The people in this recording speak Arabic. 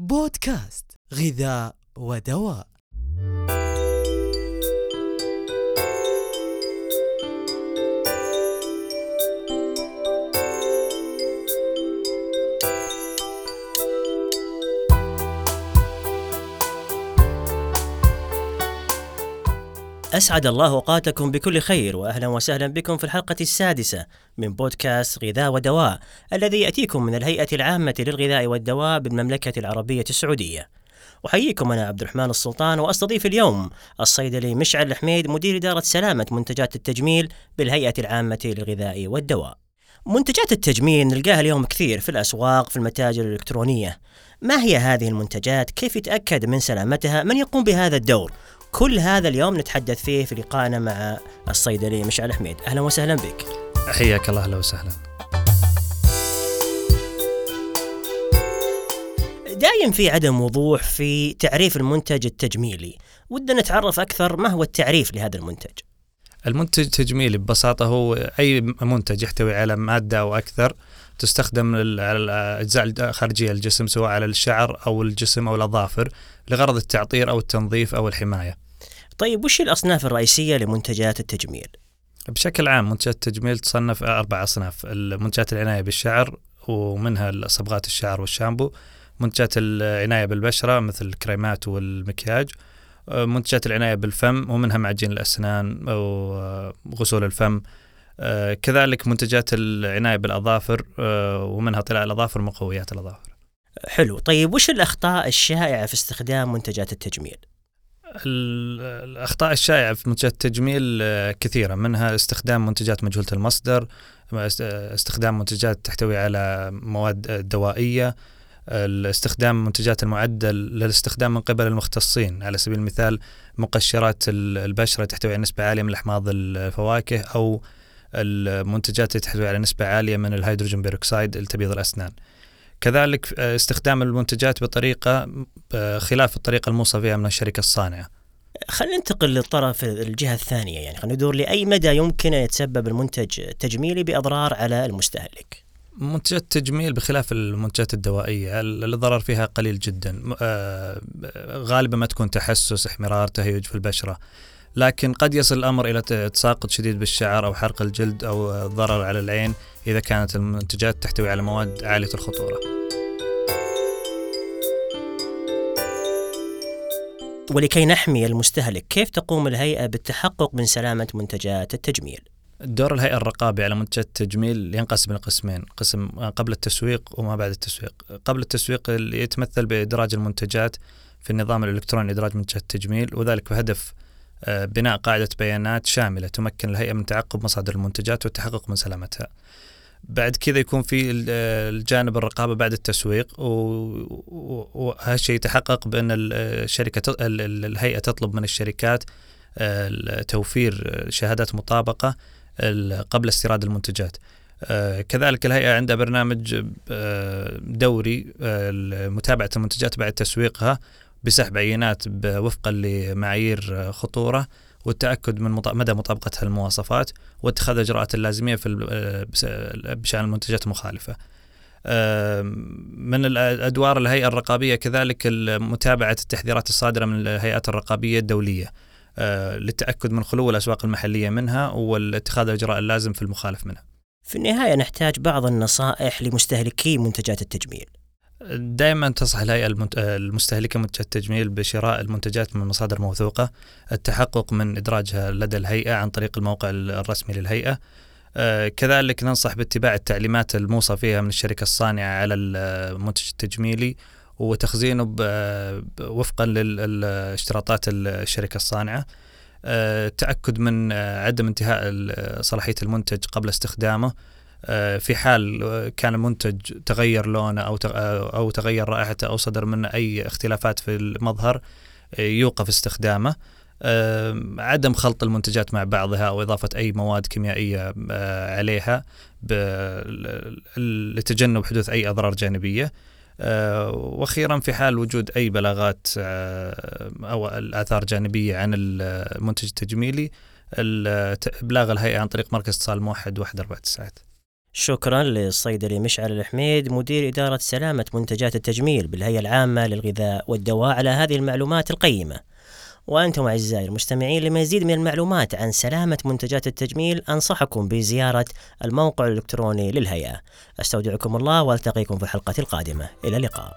بودكاست غذاء ودواء. أسعد الله أوقاتكم بكل خير وأهلا وسهلا بكم في الحلقة السادسة من بودكاست غذاء ودواء الذي يأتيكم من الهيئة العامة للغذاء والدواء بالمملكة العربية السعودية. أحييكم أنا عبد الرحمن السلطان وأستضيف اليوم الصيدلي مشعل الحميد مدير إدارة سلامة منتجات التجميل بالهيئة العامة للغذاء والدواء. منتجات التجميل نلقاها اليوم كثير في الأسواق في المتاجر الإلكترونية. ما هي هذه المنتجات؟ كيف يتأكد من سلامتها؟ من يقوم بهذا الدور؟ كل هذا اليوم نتحدث فيه في لقائنا مع الصيدلي مشعل حميد. أهلا وسهلا بك. حياك الله أهلا وسهلا. دايم في عدم وضوح في تعريف المنتج التجميلي. ودنا نتعرف أكثر ما هو التعريف لهذا المنتج. المنتج التجميلي ببساطة هو أي منتج يحتوي على مادة أو أكثر تستخدم على الاجزاء الخارجيه للجسم سواء على الشعر أو الجسم أو الأظافر لغرض التعطير أو التنظيف أو الحماية. طيب وش الأصناف الرئيسية لمنتجات التجميل؟ بشكل عام منتجات التجميل تصنف أربع أصناف، منتجات العناية بالشعر ومنها صبغات الشعر والشامبو، منتجات العناية بالبشرة مثل الكريمات والمكياج، منتجات العناية بالفم ومنها معجين الأسنان وغسول الفم. كذلك منتجات العناية بالأظافر ومنها طلاء الأظافر ومقويات الأظافر. حلو طيب وش الأخطاء الشائعة في استخدام منتجات التجميل؟ الأخطاء الشائعة في منتجات التجميل آه، كثيرة منها استخدام منتجات مجهولة المصدر استخدام منتجات تحتوي على مواد دوائية استخدام منتجات المعدة للاستخدام من قبل المختصين على سبيل المثال مقشرات البشرة تحتوي على نسبة عالية من الأحماض الفواكه أو المنتجات تحتوي على نسبة عالية من الهيدروجين بيروكسيد لتبييض الأسنان. كذلك آه، استخدام المنتجات بطريقة آه، خلاف الطريقة الموصى فيها من الشركة الصانعة. خلينا ننتقل للطرف الجهة الثانية يعني خلينا ندور لأي مدى يمكن أن يتسبب المنتج التجميلي بأضرار على المستهلك. منتجات التجميل بخلاف المنتجات الدوائية الضرر فيها قليل جدا. آه، غالبا ما تكون تحسس احمرار تهيج في البشرة. لكن قد يصل الأمر إلى تساقط شديد بالشعر أو حرق الجلد أو ضرر على العين إذا كانت المنتجات تحتوي على مواد عالية الخطورة ولكي نحمي المستهلك كيف تقوم الهيئة بالتحقق من سلامة منتجات التجميل؟ دور الهيئة الرقابي على منتجات التجميل ينقسم إلى قسمين، قسم قبل التسويق وما بعد التسويق. قبل التسويق يتمثل بإدراج المنتجات في النظام الإلكتروني لإدراج منتجات التجميل وذلك بهدف بناء قاعدة بيانات شاملة تمكن الهيئة من تعقب مصادر المنتجات والتحقق من سلامتها. بعد كذا يكون في الجانب الرقابة بعد التسويق وهالشيء يتحقق بأن الشركة الهيئة تطلب من الشركات آه، توفير شهادات مطابقة قبل استيراد المنتجات. آه، كذلك الهيئة عندها برنامج آه، دوري لمتابعه المنتجات بعد تسويقها بسحب عينات وفقا لمعايير خطورة والتأكد من مدى مطابقتها للمواصفات واتخاذ الإجراءات اللازمية في بشأن المنتجات المخالفة. من الأدوار الهيئة الرقابية كذلك متابعه التحذيرات الصادرة من الهيئات الرقابية الدولية آه، للتأكد من خلو الأسواق المحلية منها والاتخاذ الإجراء اللازم في المخالف منها. في النهاية نحتاج بعض النصائح لمستهلكي منتجات التجميل. دائما تنصح الهيئة المستهلكة منتجات التجميل بشراء المنتجات من مصادر موثوقة. التحقق من إدراجها لدى الهيئة عن طريق الموقع الرسمي للهيئة. آه، كذلك ننصح باتباع التعليمات الموصى فيها من الشركة الصانعة على المنتج التجميلي وتخزينه وفقا للاشتراطات الشركة الصانعة. التأكد آه، من عدم انتهاء صلاحية المنتج قبل استخدامه. في حال كان المنتج تغير لونه أو أو تغير رائحته أو صدر منه أي اختلافات في المظهر آه، يوقف استخدامه. آه، عدم خلط المنتجات مع بعضها أو إضافة أي مواد كيميائية عليها لتجنب حدوث أي أضرار جانبية. وأخيرا في حال وجود أي بلاغات أو الآثار جانبية عن المنتج التجميلي إبلاغ الهيئة عن طريق مركز اتصال موحد 149 شكرا للصيدلي مشعل الحميد مدير إدارة سلامة منتجات التجميل بالهيئة العامة للغذاء والدواء على هذه المعلومات القيمة. وأنتم أعزائي المستمعين لمزيد من المعلومات عن سلامة منتجات التجميل أنصحكم بزيارة الموقع الإلكتروني للهيئة. أستودعكم الله وألتقيكم في الحلقة القادمة. إلى اللقاء.